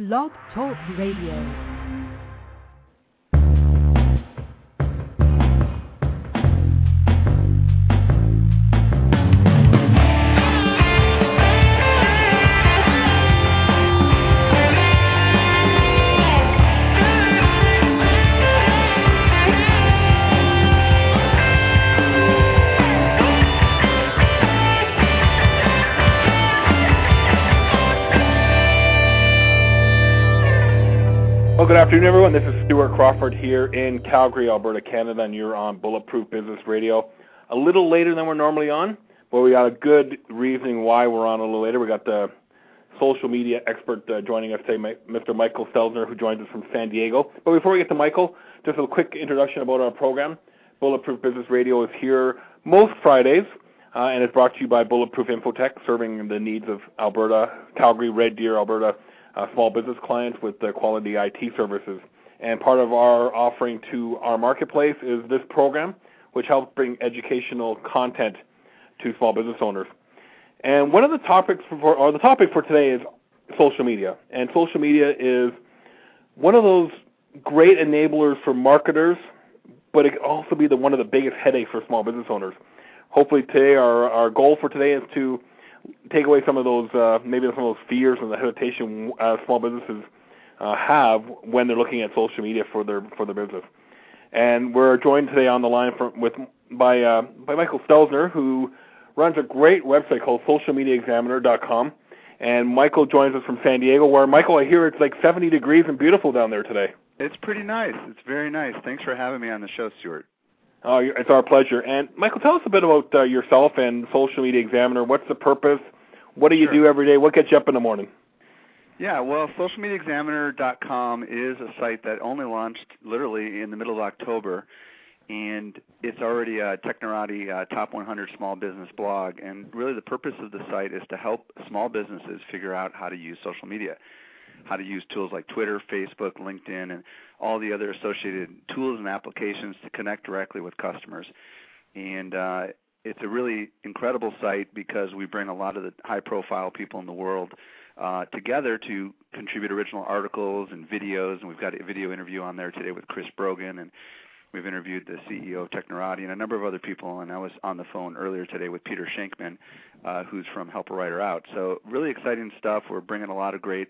Blog Talk Radio. Afternoon, everyone. This is Stuart Crawford here in Calgary, Alberta, Canada, and you're on Bulletproof Business Radio. A little later than we're normally on, but we got a good reasoning why we're on a little later. We got the social media expert uh, joining us today, Mr. Michael Stelzner, who joins us from San Diego. But before we get to Michael, just a quick introduction about our program. Bulletproof Business Radio is here most Fridays, uh, and it's brought to you by Bulletproof Infotech, serving the needs of Alberta, Calgary, Red Deer, Alberta uh, small business clients with quality IT services. And part of our offering to our marketplace is this program, which helps bring educational content to small business owners. And one of the topics for, or the topic for today is social media. And social media is one of those great enablers for marketers, but it can also be the one of the biggest headaches for small business owners. Hopefully today our, our goal for today is to take away some of those uh, maybe some of those fears and the hesitation uh, small businesses uh, have when they're looking at social media for their for their business. And we're joined today on the line with by uh, by Michael Stelzner, who runs a great website called SocialMediaExaminer.com. And Michael joins us from San Diego, where Michael, I hear it's like 70 degrees and beautiful down there today. It's pretty nice. It's very nice. Thanks for having me on the show, Stuart. Oh, it's our pleasure. And Michael, tell us a bit about uh, yourself and Social Media Examiner. What's the purpose? What do you sure. do every day? What gets you up in the morning? Yeah, well, socialmediaexaminer.com is a site that only launched literally in the middle of October, and it's already a Technorati uh, Top 100 Small Business blog. And really, the purpose of the site is to help small businesses figure out how to use social media how to use tools like Twitter, Facebook, LinkedIn, and all the other associated tools and applications to connect directly with customers. And uh, it's a really incredible site because we bring a lot of the high profile people in the world uh, together to contribute original articles and videos. And we've got a video interview on there today with Chris Brogan, and we've interviewed the CEO of Technorati and a number of other people. And I was on the phone earlier today with Peter Shankman, uh, who's from Help a Writer Out. So really exciting stuff. We're bringing a lot of great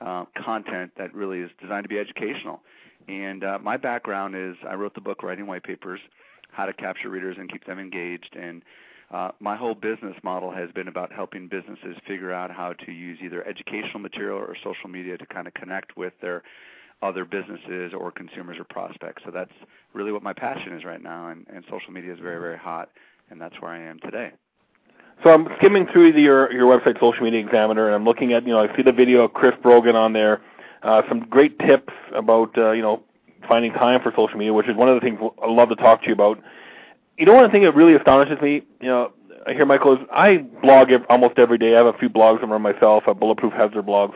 uh, content that really is designed to be educational. And uh, my background is I wrote the book Writing White Papers, How to Capture Readers and Keep Them Engaged. And uh, my whole business model has been about helping businesses figure out how to use either educational material or social media to kind of connect with their other businesses or consumers or prospects. So that's really what my passion is right now, and, and social media is very, very hot, and that's where I am today. So I'm skimming through the, your your website, Social Media Examiner, and I'm looking at you know I see the video of Chris Brogan on there. Uh, some great tips about uh, you know finding time for social media, which is one of the things I love to talk to you about. You know, one thing that really astonishes me, you know, I hear Michael is I blog almost every day. I have a few blogs of myself. Uh, Bulletproof has their blogs.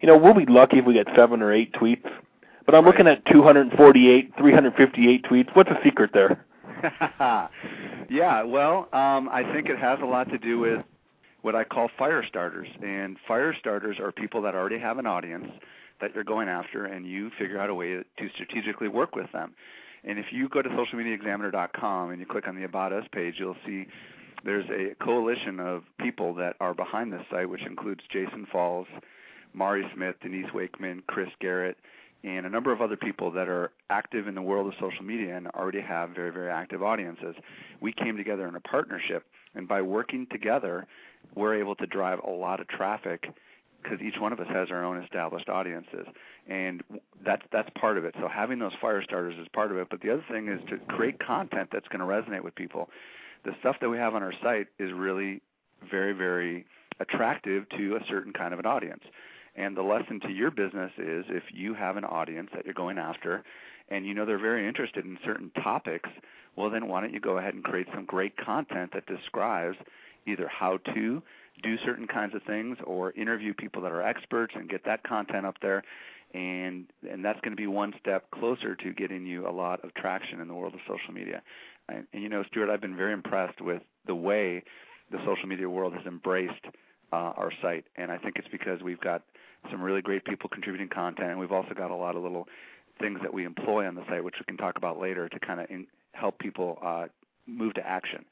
You know, we'll be lucky if we get seven or eight tweets, but I'm looking at 248, 358 tweets. What's the secret there? yeah, well, um, I think it has a lot to do with what I call fire starters. And fire starters are people that already have an audience that you're going after, and you figure out a way to strategically work with them. And if you go to socialmediaexaminer.com and you click on the About Us page, you'll see there's a coalition of people that are behind this site, which includes Jason Falls, Mari Smith, Denise Wakeman, Chris Garrett, and a number of other people that are active in the world of social media and already have very, very active audiences. We came together in a partnership, and by working together, we're able to drive a lot of traffic because each one of us has our own established audiences, and that's that's part of it. So having those fire starters is part of it. But the other thing is to create content that's going to resonate with people. The stuff that we have on our site is really very, very attractive to a certain kind of an audience. And the lesson to your business is if you have an audience that you're going after and you know they're very interested in certain topics, well, then why don't you go ahead and create some great content that describes either how to do certain kinds of things or interview people that are experts and get that content up there and and that's going to be one step closer to getting you a lot of traction in the world of social media. And, and you know, Stuart, I've been very impressed with the way the social media world has embraced uh, our site, and I think it's because we've got some really great people contributing content, and we've also got a lot of little things that we employ on the site, which we can talk about later, to kind of help people uh, move to action.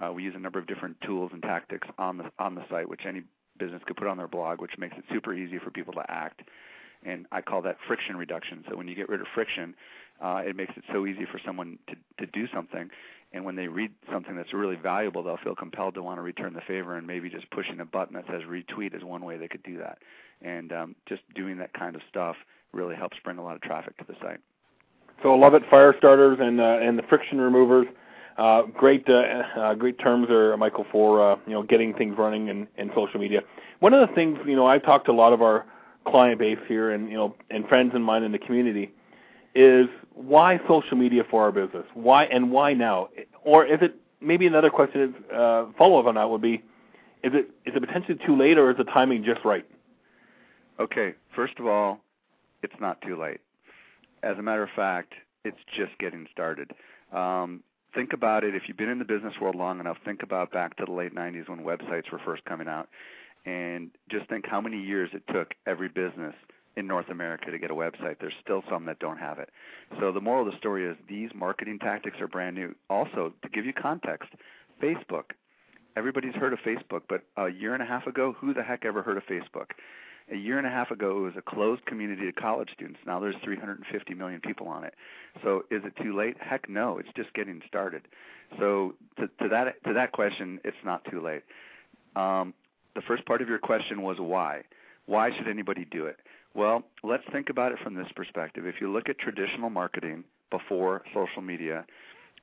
Uh, we use a number of different tools and tactics on the on the site, which any business could put on their blog, which makes it super easy for people to act. And I call that friction reduction. So when you get rid of friction, uh, it makes it so easy for someone to to do something. And when they read something that's really valuable, they'll feel compelled to want to return the favor. And maybe just pushing a button that says retweet is one way they could do that. And um, just doing that kind of stuff really helps bring a lot of traffic to the site. So I love it, fire starters and uh, and the friction removers. Uh, great, uh, uh, great terms there, Michael, for uh, you know getting things running in, in social media. One of the things you know I've talked to a lot of our client base here and you know and friends of mine in the community is why social media for our business? Why and why now? Or is it maybe another question uh, follow up on that would be is it is it potentially too late or is the timing just right? Okay, first of all, it's not too late. As a matter of fact, it's just getting started. Um, think about it. If you've been in the business world long enough, think about back to the late 90s when websites were first coming out, and just think how many years it took every business in North America to get a website. There's still some that don't have it. So the moral of the story is these marketing tactics are brand new. Also, to give you context, Facebook. Everybody's heard of Facebook, but a year and a half ago, who the heck ever heard of Facebook? A year and a half ago, it was a closed community to college students. Now there's 350 million people on it. So is it too late? Heck no. It's just getting started. So to, to that to that question, it's not too late. Um, the first part of your question was why. Why should anybody do it? Well, let's think about it from this perspective. If you look at traditional marketing before social media,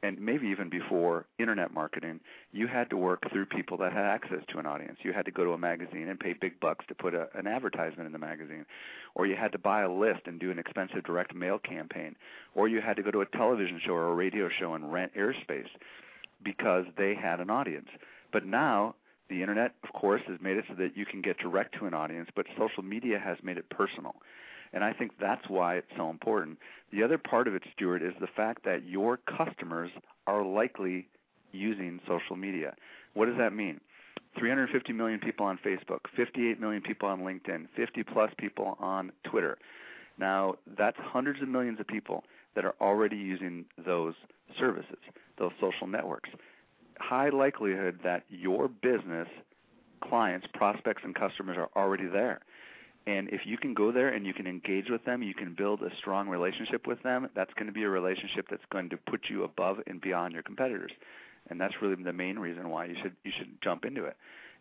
and maybe even before internet marketing, you had to work through people that had access to an audience. You had to go to a magazine and pay big bucks to put a, an advertisement in the magazine, or you had to buy a list and do an expensive direct mail campaign, or you had to go to a television show or a radio show and rent airspace because they had an audience. But now the internet, of course, has made it so that you can get direct to an audience, but social media has made it personal. And I think that's why it's so important. The other part of it, Stuart, is the fact that your customers are likely using social media. What does that mean? 350 million people on Facebook, 58 million people on LinkedIn, 50 plus people on Twitter. Now, that's hundreds of millions of people that are already using those services, those social networks high likelihood that your business clients, prospects, and customers are already there. And if you can go there and you can engage with them, you can build a strong relationship with them, that's going to be a relationship that's going to put you above and beyond your competitors. And that's really the main reason why you should you should jump into it.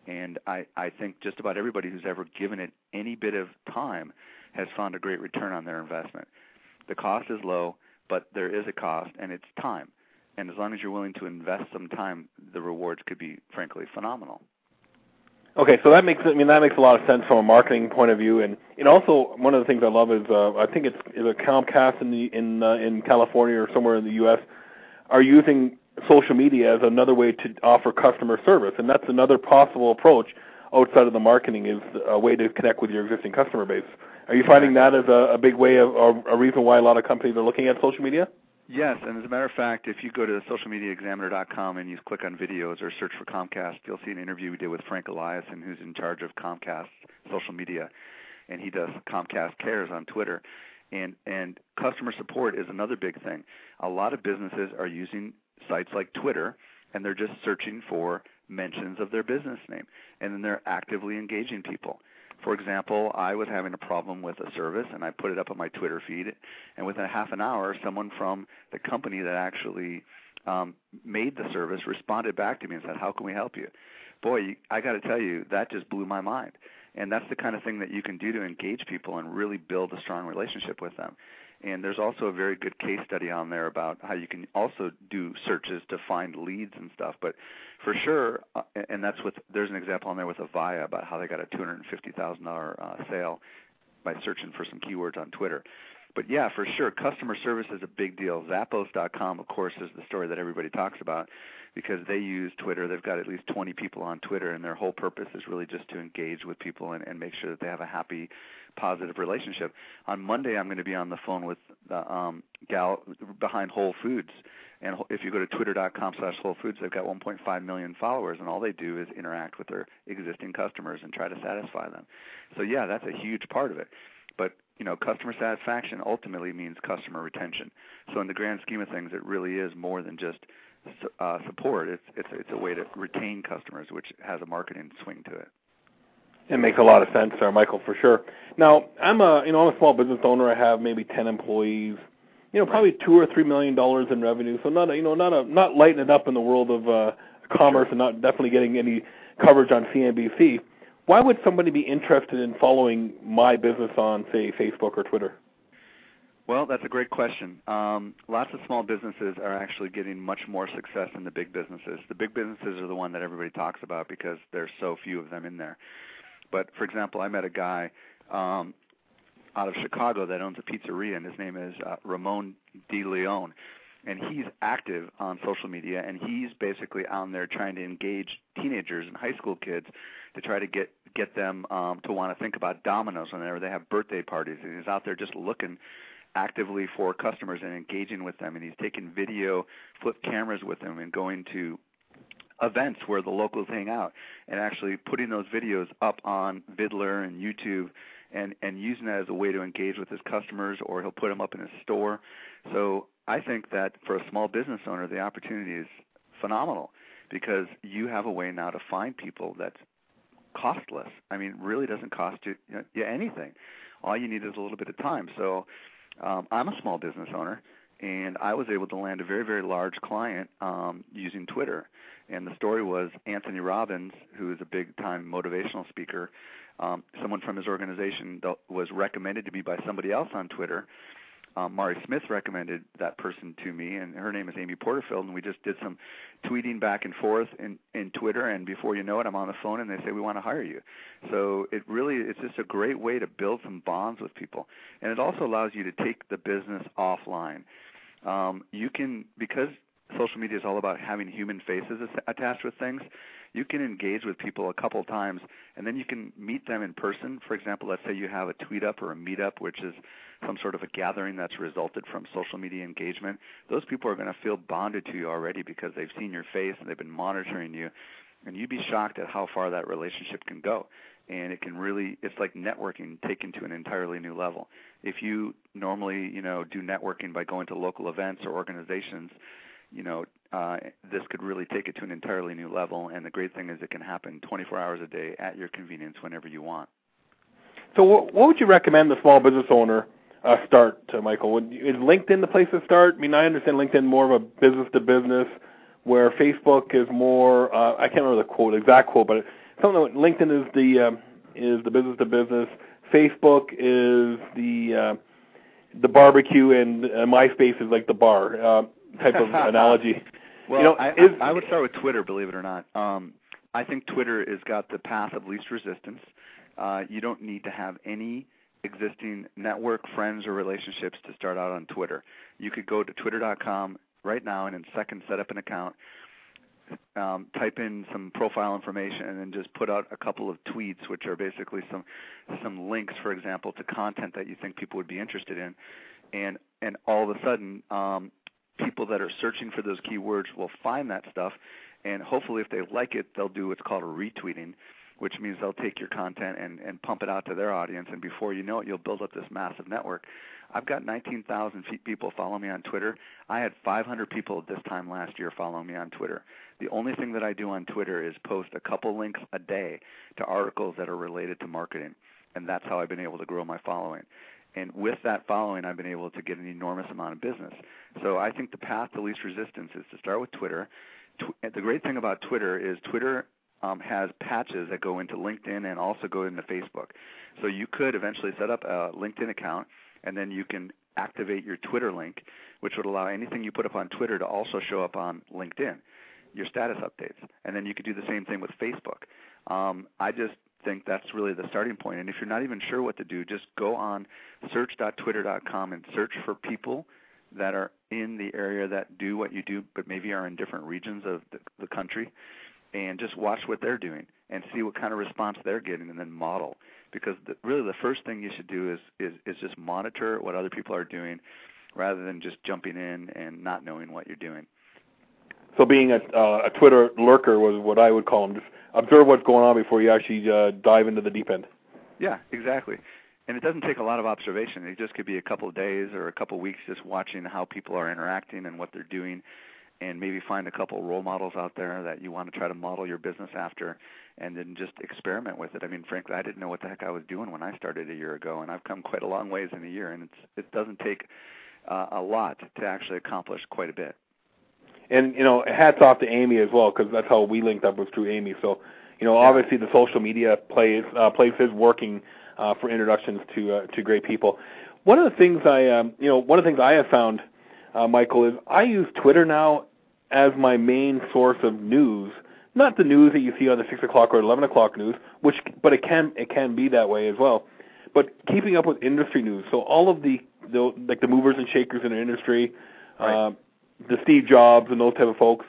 And I, I think just about everybody who's ever given it any bit of time has found a great return on their investment. The cost is low, but there is a cost, and it's time and as long as you're willing to invest some time, the rewards could be frankly phenomenal. Okay, so that makes I mean that makes a lot of sense from a marketing point of view, and and also one of the things I love is uh, I think it's either Comcast in the in uh, in California or somewhere in the U.S. are using social media as another way to offer customer service, and that's another possible approach outside of the marketing is a way to connect with your existing customer base. Are you finding that as a, a big way of or a reason why a lot of companies are looking at social media? Yes, and as a matter of fact, if you go to socialmediaexaminer.com and you click on videos or search for Comcast, you'll see an interview we did with Frank Eliason, who's in charge of Comcast social media, and he does Comcast Cares on Twitter. And and customer support is another big thing. A lot of businesses are using sites like Twitter, and they're just searching for mentions of their business name, and then they're actively engaging people. For example, I was having a problem with a service and I put it up on my Twitter feed, and within a half an hour, someone from the company that actually um, made the service responded back to me and said, "How can we help you?" Boy, I got to tell you, that just blew my mind. And that's the kind of thing that you can do to engage people and really build a strong relationship with them. And there's also a very good case study on there about how you can also do searches to find leads and stuff. But for sure, uh, and that's with there's an example on there with Avaya about how they got a two hundred and fifty thousand dollar uh, sale by searching for some keywords on Twitter. But yeah, for sure, customer service is a big deal. Zappos.com, of course, is the story that everybody talks about because they use Twitter. They've got at least 20 people on Twitter, and their whole purpose is really just to engage with people and, and make sure that they have a happy, positive relationship. On Monday, I'm going to be on the phone with the um, gal behind Whole Foods. And if you go to twitter.com slash Whole Foods, they've got 1.5 million followers, and all they do is interact with their existing customers and try to satisfy them. So yeah, that's a huge part of it. But you know, customer satisfaction ultimately means customer retention. So in the grand scheme of things, it really is more than just uh, support. It's it's it's a way to retain customers, which has a marketing swing to it. It makes a lot of sense, there, Michael, for sure. Now, I'm a you know I'm a small business owner. I have maybe ten employees. You know, probably two or three million dollars in revenue. So not a, you know not a not lighting it up in the world of uh, commerce and not definitely getting any coverage on CNBC. Why would somebody be interested in following my business on say Facebook or Twitter? Well, that's a great question. Um, lots of small businesses are actually getting much more success than the big businesses. The big businesses are the one that everybody talks about because there's so few of them in there. But for example, I met a guy um, out of Chicago that owns a pizzeria, and his name is uh, Ramon De Leon, and he's active on social media, and he's basically on there trying to engage teenagers and high school kids to try to get get them um, to want to think about Domino's whenever they have birthday parties. And he's out there just looking actively for customers and engaging with them and he's taking video flip cameras with them and going to events where the locals hang out and actually putting those videos up on Viddler and YouTube and and using that as a way to engage with his customers or he'll put them up in his store. So I think that for a small business owner the opportunity is phenomenal because you have a way now to find people that's costless. I mean, really doesn't cost you, you know, anything. All you need is a little bit of time. So um, I'm a small business owner, and I was able to land a very, very large client um, using Twitter. And the story was Anthony Robbins, who is a big time motivational speaker. Um, someone from his organization was recommended to me by somebody else on Twitter, um, Mari Smith recommended that person to me, and her name is Amy Porterfield, and we just did some tweeting back and forth in in Twitter, and before you know it, I'm on the phone, and they say we want to hire you. So it really it's just a great way to build some bonds with people, and it also allows you to take the business offline. Um, you can because social media is all about having human faces attached with things you can engage with people a couple times and then you can meet them in person. For example let's say you have a tweet up or a meetup which is some sort of a gathering that's resulted from social media engagement. Those people are going to feel bonded to you already because they've seen your face and they've been monitoring you and you'd be shocked at how far that relationship can go. And it can really it's like networking taken to an entirely new level. If you normally you know do networking by going to local events or organizations you know, uh, this could really take it to an entirely new level. And the great thing is it can happen 24 hours a day at your convenience whenever you want. So, what, what would you recommend the small business owner uh, start, to, Michael? Would, is LinkedIn the place to start? I mean, I understand LinkedIn more of a business to business, where Facebook is more. Uh, I can't remember the quote, exact quote, but something like LinkedIn is the um, is the business to business. Facebook is the uh, the barbecue, and uh, MySpace is like the bar. Uh, type of analogy. Well, you know, I, is, I would start with Twitter, believe it or not. Um, I think Twitter has got the path of least resistance. Uh, you don't need to have any existing network, friends, or relationships to start out on Twitter. You could go to twitter.com right now and in seconds set up an account, um, type in some profile information, and then just put out a couple of tweets, which are basically some some links, for example, to content that you think people would be interested in, and and all of a sudden um, people that are searching for those keywords will find that stuff, and hopefully, if they like it, they'll do what's called a retweeting, which means they'll take your content and, and pump it out to their audience, and before you know it, you'll build up this massive network. I've got 19,000 people follow me on Twitter. I had 500 people this time last year following me on Twitter. The only thing that I do on Twitter is post a couple links a day to articles that are related to marketing, and that's how I've been able to grow my following. And with that following, I've been able to get an enormous amount of business. So I think the path to least resistance is to start with Twitter. Tw- the great thing about Twitter is Twitter um, has patches that go into LinkedIn and also go into Facebook. So you could eventually set up a LinkedIn account, and then you can activate your Twitter link, which would allow anything you put up on Twitter to also show up on LinkedIn, your status updates. And then you could do the same thing with Facebook. Um, I just think that's really the starting point. And if you're not even sure what to do, just go on search.twitter.com and search for people that are in the area that do what you do, but maybe are in different regions of the, the country, and just watch what they're doing and see what kind of response they're getting, and then model. Because the, really, the first thing you should do is, is is just monitor what other people are doing, rather than just jumping in and not knowing what you're doing. So being a, uh, a Twitter lurker was what I would call them. Just observe what's going on before you actually uh, dive into the deep end. Yeah, exactly. And it doesn't take a lot of observation. It just could be a couple of days or a couple of weeks just watching how people are interacting and what they're doing and maybe find a couple role models out there that you want to try to model your business after and then just experiment with it. I mean, frankly, I didn't know what the heck I was doing when I started a year ago and I've come quite a long ways in a year and it's it doesn't take uh, a lot to actually accomplish quite a bit. And you know, hats off to Amy as well because that's how we linked up was through Amy. So, you know, obviously the social media plays uh, plays is working uh, for introductions to uh, to great people. One of the things I um, you know one of the things I have found, uh, Michael, is I use Twitter now as my main source of news. Not the news that you see on the six o'clock or eleven o'clock news, which but it can it can be that way as well. But keeping up with industry news, so all of the, the like the movers and shakers in the industry, Right. uh, the Steve Jobs and those type of folks,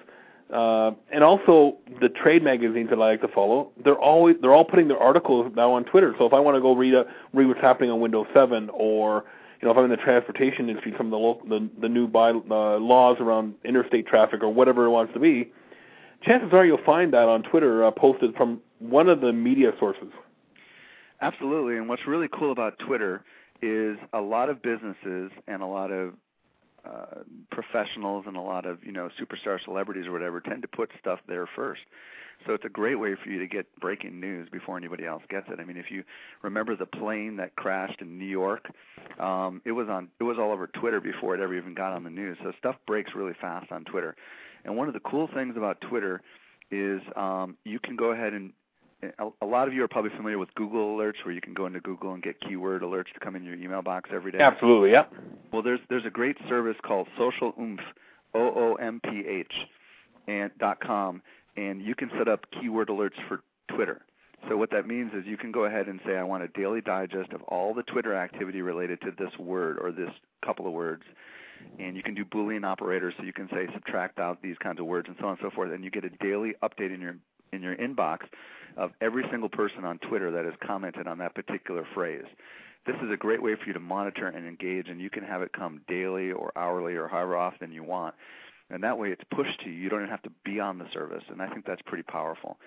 uh, and also the trade magazines that I like to follow. They're always they're all putting their articles now on Twitter. So if I want to go read a, read what's happening on Windows 7, or you know if I'm in the transportation industry, some of the lo- the, the new by, uh, laws around interstate traffic or whatever it wants to be, chances are you'll find that on Twitter uh, posted from one of the media sources. Absolutely. And what's really cool about Twitter is a lot of businesses and a lot of uh, professionals and a lot of you know superstar celebrities or whatever tend to put stuff there first. So it's a great way for you to get breaking news before anybody else gets it. I mean, if you remember the plane that crashed in New York, um, it was on it was all over Twitter before it ever even got on the news. So stuff breaks really fast on Twitter. And one of the cool things about Twitter is um, you can go ahead and a, lot of you are probably familiar with Google alerts, where you can go into Google and get keyword alerts to come in your email box every day. Absolutely, yeah. Well, there's there's a great service called Social Oomph, O O M P H, and dot com, and you can set up keyword alerts for Twitter. So what that means is you can go ahead and say, I want a daily digest of all the Twitter activity related to this word or this couple of words. And you can do Boolean operators, so you can say subtract out these kinds of words and so on and so forth, and you get a daily update in your in your inbox of every single person on Twitter that has commented on that particular phrase. This is a great way for you to monitor and engage, and you can have it come daily or hourly or however often you want. And that way, it's pushed to you. You don't even have to be on the service, and I think that's pretty powerful.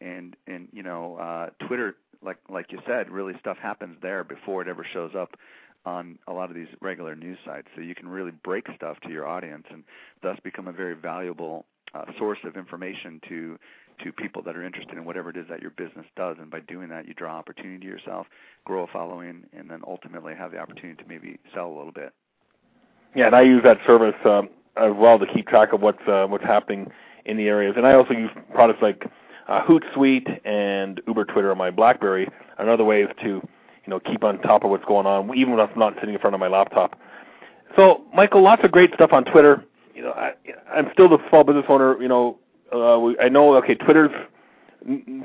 And and you know, uh, Twitter, like like you said, really stuff happens there before it ever shows up on a lot of these regular news sites. So you can really break stuff to your audience, and thus become a very valuable uh, source of information to to people that are interested in whatever it is that your business does. And by doing that, you draw opportunity to yourself, grow a following, and then ultimately have the opportunity to maybe sell a little bit. Yeah, and I use that service um, as well to keep track of what's uh, what's happening in the areas. And I also use products like uh, Hootsuite and Uber Twitter on my BlackBerry. Another way is to you know keep on top of what's going on, even when I'm not sitting in front of my laptop. So, Michael, lots of great stuff on Twitter. You know, I, I'm still the small business owner. You know, uh, we, I know. Okay, Twitter's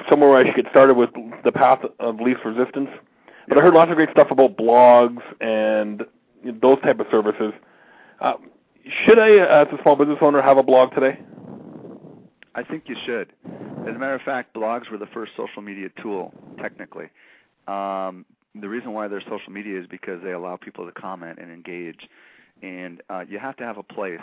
somewhere where I should get started with the path of least resistance. But I heard lots of great stuff about blogs and those type of services. Uh, should I, as a small business owner, have a blog today? I think you should. As a matter of fact, blogs were the first social media tool, technically. Um, the reason why they're social media is because they allow people to comment and engage. And uh, you have to have a place.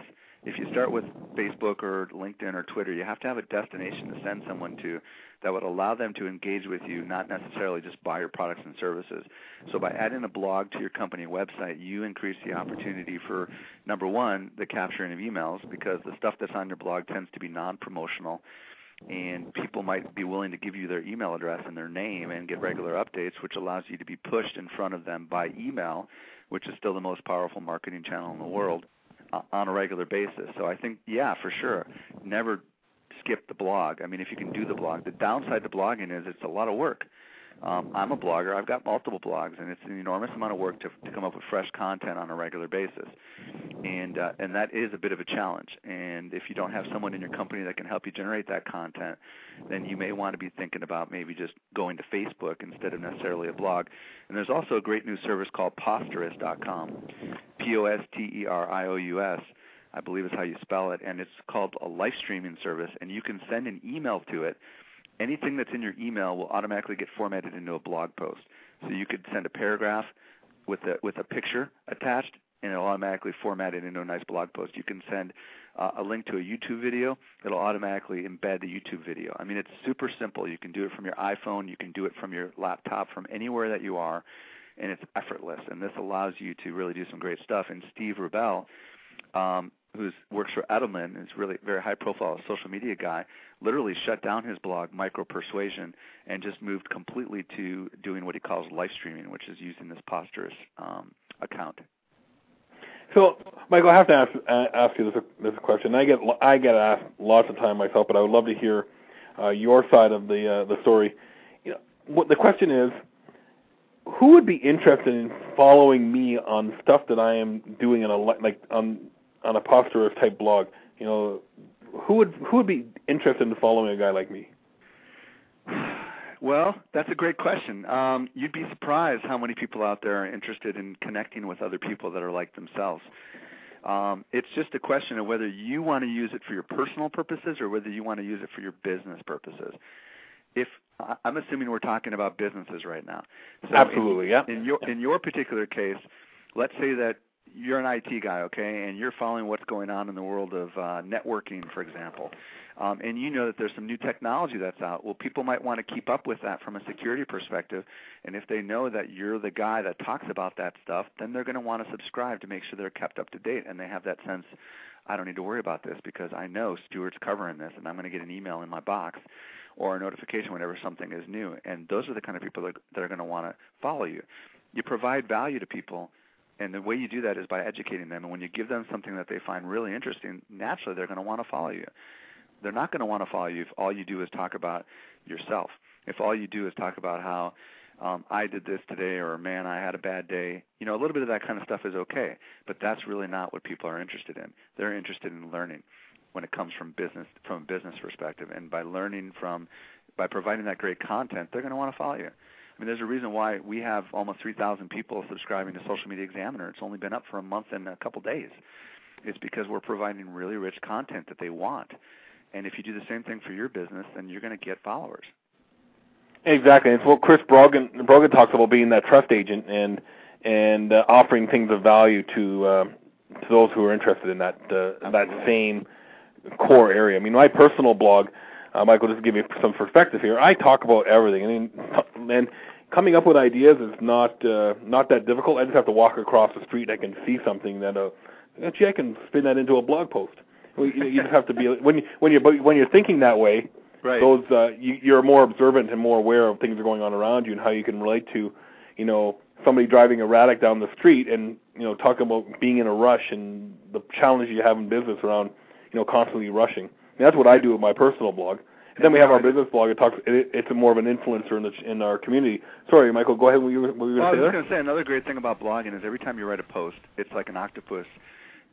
If you start with Facebook or LinkedIn or Twitter, you have to have a destination to send someone to that would allow them to engage with you, not necessarily just buy your products and services. So by adding a blog to your company website, you increase the opportunity for number one, the capturing of emails, because the stuff that's on your blog tends to be non-promotional and people might be willing to give you their email address and their name and get regular updates, which allows you to be pushed in front of them by email, which is still the most powerful marketing channel in the world, on a regular basis. So I think, yeah, for sure, never skip the blog. I mean, if you can do the blog, the downside to blogging is it's a lot of work. Um, I'm a blogger. I've got multiple blogs, and it's an enormous amount of work to to come up with fresh content on a regular basis, and uh, and that is a bit of a challenge. And if you don't have someone in your company that can help you generate that content, then you may want to be thinking about maybe just going to Facebook instead of necessarily a blog. And there's also a great new service called Posterous.com, P-O-S-T-E-R-I-O-U-S. I believe is how you spell it, and it's called a live streaming service, and you can send an email to it anything that's in your email will automatically get formatted into a blog post. So you could send a paragraph with a with a picture attached, and it'll automatically format it into a nice blog post. You can send uh, a link to a YouTube video; it'll automatically embed the YouTube video. I mean, it's super simple. You can do it from your iPhone, you can do it from your laptop, from anywhere that you are, and it's effortless. And this allows you to really do some great stuff. And Steve Rubel um, who works for Edelman, is really very high profile social media guy, literally shut down his blog Micro Persuasion and just moved completely to doing what he calls live streaming, which is using this Posterous um, account. So, Michael, I have to ask uh, ask you this this question. I get I get asked lots of time myself, but I would love to hear uh, your side of the uh, the story. You know, what the question is, who would be interested in following me on stuff that I am doing in a like on on a Posterous type blog, you know, who would who would be interested in following a guy like me? Well, that's a great question. Um, you'd be surprised how many people out there are interested in connecting with other people that are like themselves. Um, it's just a question of whether you want to use it for your personal purposes or whether you want to use it for your business purposes. If I'm assuming we're talking about businesses right now, so absolutely, in, yeah. In your in your particular case, let's say that you're an IT guy, okay, and you're following what's going on in the world of uh, networking, for example, um, and you know that there's some new technology that's out. Well, people might want to keep up with that from a security perspective, and if they know that you're the guy that talks about that stuff, then they're going to want to subscribe to make sure they're kept up to date, and they have that sense. I don't need to worry about this because I know Stuart's covering this, and I'm going to get an email in my box or a notification whenever something is new. And those are the kind of people that, that are going to want to follow you. You provide value to people and the way you do that is by educating them. And when you give them something that they find really interesting, naturally they're going to want to follow you. They're not going to want to follow you if all you do is talk about yourself. If all you do is talk about how um, I did this today, or man, I had a bad day. You know, a little bit of that kind of stuff is okay, but that's really not what people are interested in. They're interested in learning when it comes from business from a business perspective, and by learning from by providing that great content, they're going to want to follow you. I mean, there's a reason why we have almost 3,000 people subscribing to Social Media Examiner. It's only been up for a month and a couple days. It's because we're providing really rich content that they want. And if you do the same thing for your business, then you're going to get followers. Exactly. It's what Chris Brogan Brogan talks about being that trust agent and and uh, offering things of value to uh, to those who are interested in that uh, that same core area. I mean, my personal blog uh, Michael, just to give you some perspective here, I talk about everything. Mean, and coming up with ideas is not uh, not that difficult. I just have to walk across the street and I can see something that uh, gee, I can spin that into a blog post. You, you just have to be when you, when you're when you're thinking that way. Right. Those uh, you, you're more observant and more aware of things that are going on around you and how you can relate to, you know, somebody driving erratic down the street and you know talking about being in a rush and the challenges you have in business around, you know, constantly rushing. And that's what I do with my personal blog. And then we have our business blog. It talks. It, it's a more of an influencer in the in our community. Sorry, Michael. Go ahead. What you, what were you well, going to say I was going to say another great thing about blogging is every time you write a post, it's like an octopus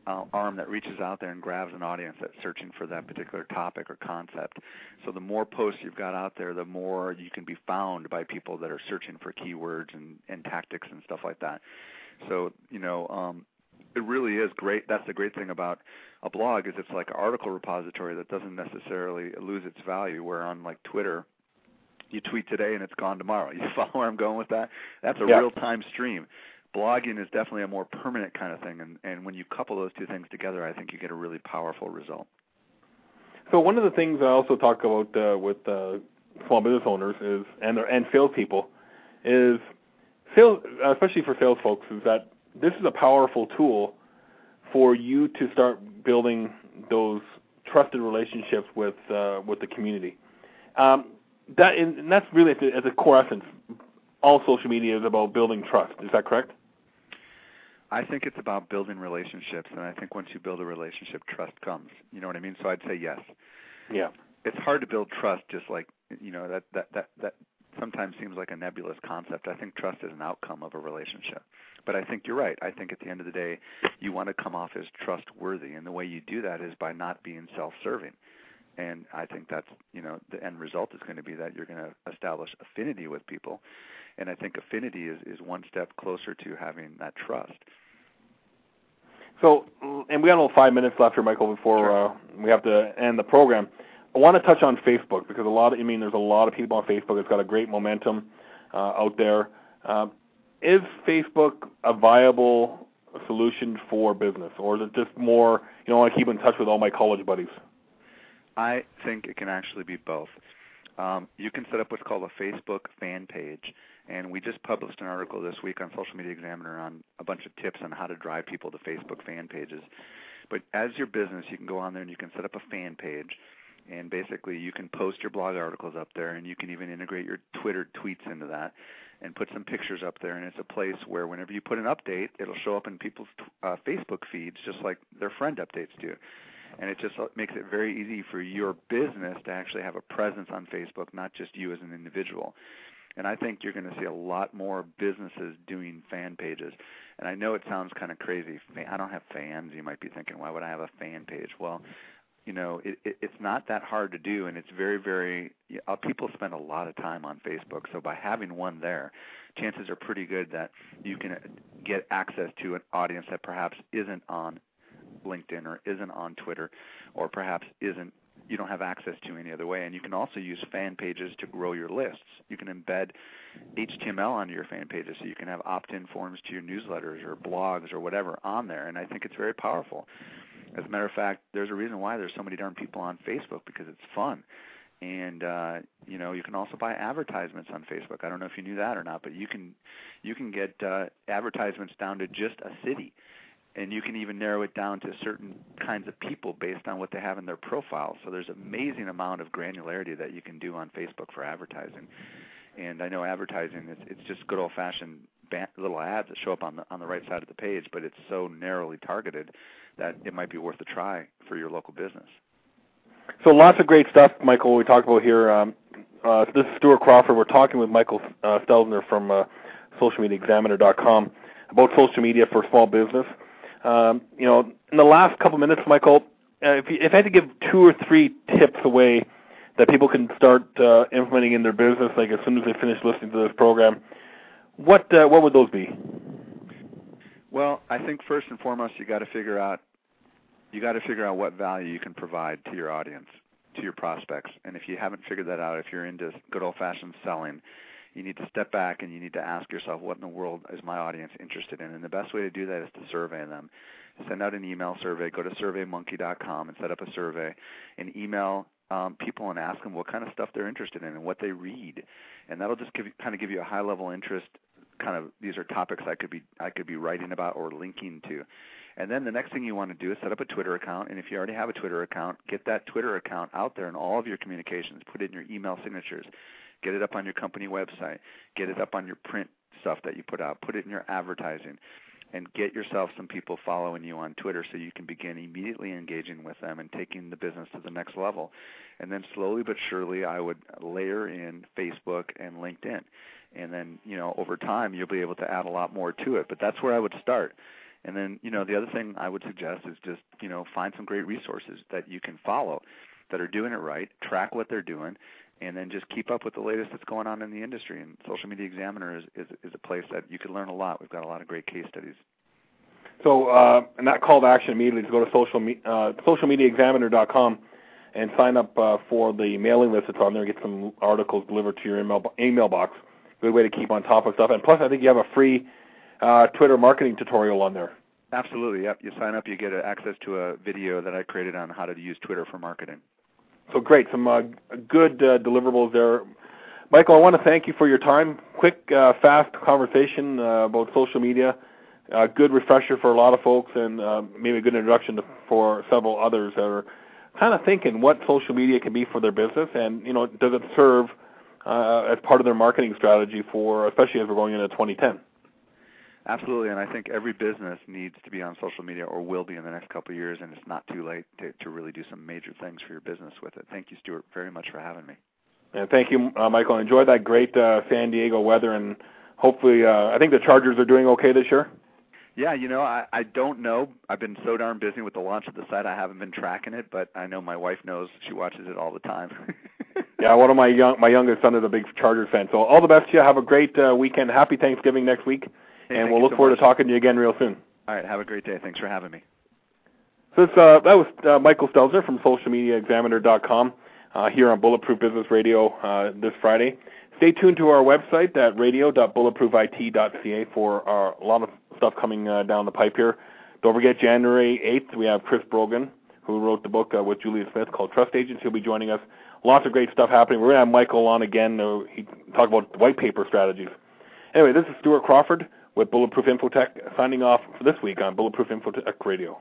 uh, arm that reaches out there and grabs an audience that's searching for that particular topic or concept. So the more posts you've got out there, the more you can be found by people that are searching for keywords and, and tactics and stuff like that. So you know, um, it really is great. That's the great thing about a blog is it's like an article repository that doesn't necessarily lose its value. Where on like Twitter, you tweet today and it's gone tomorrow. You follow where I'm going with that? That's a yeah. real time stream. Blogging is definitely a more permanent kind of thing, and and when you couple those two things together, I think you get a really powerful result. So one of the things I also talk about uh, with uh, small business owners is and and salespeople is sales, especially for sales folks, is that this is a powerful tool for you to start building those trusted relationships with uh, with the community. Um, that and that's really at the core essence. All social media is about building trust. Is that correct? I think it's about building relationships, and I think once you build a relationship, trust comes. You know what I mean? So I'd say yes. Yeah. It's hard to build trust, just like you know that that that that sometimes seems like a nebulous concept. I think trust is an outcome of a relationship. But I think you're right. I think at the end of the day, you want to come off as trustworthy, and the way you do that is by not being self-serving. And I think that's you know the end result is going to be that you're going to establish affinity with people, and I think affinity is is one step closer to having that trust. So, and we got only five minutes left here, Michael, before Sure. uh, we have to end the program. I want to touch on Facebook because a lot of, I mean, there's a lot of people on Facebook. It's got a great momentum uh, out there. Uh, is Facebook a viable solution for business, or is it just more, you know, I keep in touch with all my college buddies? I think it can actually be both. Um, you can set up what's called a Facebook fan page, and we just published an article this week on Social Media Examiner on a bunch of tips on how to drive people to Facebook fan pages. But as your business, you can go on there and you can set up a fan page, and basically you can post your blog articles up there, and you can even integrate your Twitter tweets into that, and put some pictures up there. And it's a place where whenever you put an update, it'll show up in people's uh, Facebook feeds just like their friend updates do and it just makes it very easy for your business to actually have a presence on Facebook, not just you as an individual. And I think you're going to see a lot more businesses doing fan pages. And I know it sounds kind of crazy. I don't have fans. You might be thinking, why would I have a fan page? Well, you know, it, it, it's not that hard to do, and it's very, very. Uh, people spend a lot of time on Facebook, so by having one there, chances are pretty good that you can get access to an audience that perhaps isn't on LinkedIn or isn't on Twitter or perhaps isn't you don't have access to any other way. And you can also use fan pages to grow your lists. You can embed HTML onto your fan pages so you can have opt-in forms to your newsletters or blogs or whatever on there. And I think it's very powerful. As a matter of fact, there's a reason why there's so many darn people on Facebook because it's fun. And uh, you know, you can also buy advertisements on Facebook. I don't know if you knew that or not, but you can you can get uh, advertisements down to just a city and you can even narrow it down to certain kinds of people based on what they have in their profile. So there's amazing amount of granularity that you can do on Facebook for advertising. And I know advertising it's it's just good old fashioned little ads that show up on the on the right side of the page, but it's so narrowly targeted that it might be worth a try for your local business. So lots of great stuff, Michael. We talked about here. Um, uh, this is Stuart Crawford. We're talking with Michael uh, Stelzner from uh, SocialMediaExaminer.com about social media for small business. Um, you know, in the last couple minutes, Michael, uh, if, you, if I had to give two or three tips away that people can start uh, implementing in their business, like as soon as they finish listening to this program, what uh, what would those be? Well, I think first and foremost, you got to figure out you got to figure out what value you can provide to your audience, to your prospects. And if you haven't figured that out, if you're into good old-fashioned selling, you need to step back and you need to ask yourself, what in the world is my audience interested in? And the best way to do that is to survey them. Send out an email survey. Go to surveymonkey.com and set up a survey, and email um, people and ask them what kind of stuff they're interested in and what they read, and that'll just give kind of give you a high level interest. Kind of these are topics I could be I could be writing about or linking to. And then the next thing you want to do is set up a Twitter account. And if you already have a Twitter account, get that Twitter account out there in all of your communications. Put it in your email signatures. Get it up on your company website. Get it up on your print stuff that you put out. Put it in your advertising. And get yourself some people following you on Twitter so you can begin immediately engaging with them and taking the business to the next level. And then slowly but surely, I would layer in Facebook and LinkedIn. And then, you know, over time, you'll be able to add a lot more to it. But that's where I would start. And then, you know, the other thing I would suggest is just, you know, find some great resources that you can follow that are doing it right, track what they're doing, and then just keep up with the latest that's going on in the industry. And Social Media Examiner is, is, is a place that you can learn a lot. We've got a lot of great case studies. So, uh, and that call to action immediately is go to social me- uh, socialmediaexaminer.com and sign up uh, for the mailing list that's on there. And get some articles delivered to your email email box. Good way to keep on top of stuff. And plus, I think you have a free uh, Twitter marketing tutorial on there. Absolutely. Yep. You sign up, you get access to a video that I created on how to use Twitter for marketing. So great, some uh, good uh, deliverables there. Michael, I want to thank you for your time. Quick, uh, fast conversation uh, about social media. Uh, good refresher for a lot of folks, and uh, maybe a good introduction to, for several others that are kind of thinking what social media can be for their business, and you know, does it serve uh, as part of their marketing strategy for, especially as we're going into 2010. Absolutely, and I think every business needs to be on social media or will be in the next couple of years, and it's not too late to, to really do some major things for your business with it. Thank you, Stuart, very much for having me. And thank you, uh, Michael. Enjoy that great uh, San Diego weather, and hopefully, uh, I think the Chargers are doing okay this year. Yeah, you know, I I don't know. I've been so darn busy with the launch of the site, I haven't been tracking it. But I know my wife knows; she watches it all the time. yeah, one of my young my youngest son is a big Chargers fan. So all the best to you. Have a great uh, weekend. Happy Thanksgiving next week, hey, and we'll look so forward much. to talking to you again real soon. All right, have a great day. Thanks for having me. So this, uh, that was uh, Michael Stelzner from SocialMediaExaminer.com uh, here on Bulletproof Business Radio uh, this Friday. Stay tuned to our website at radio.bulletproofit.ca for uh, a lot of stuff coming uh, down the pipe here. Don't forget, January 8th, we have Chris Brogan, who wrote the book uh, with Julien Smith called Trust Agents. He'll be joining us. Lots of great stuff happening. We're going to have Michael on again. He talk about white paper strategies. Anyway, this is Stuart Crawford with Bulletproof Infotech signing off for this week on Bulletproof Infotech Radio.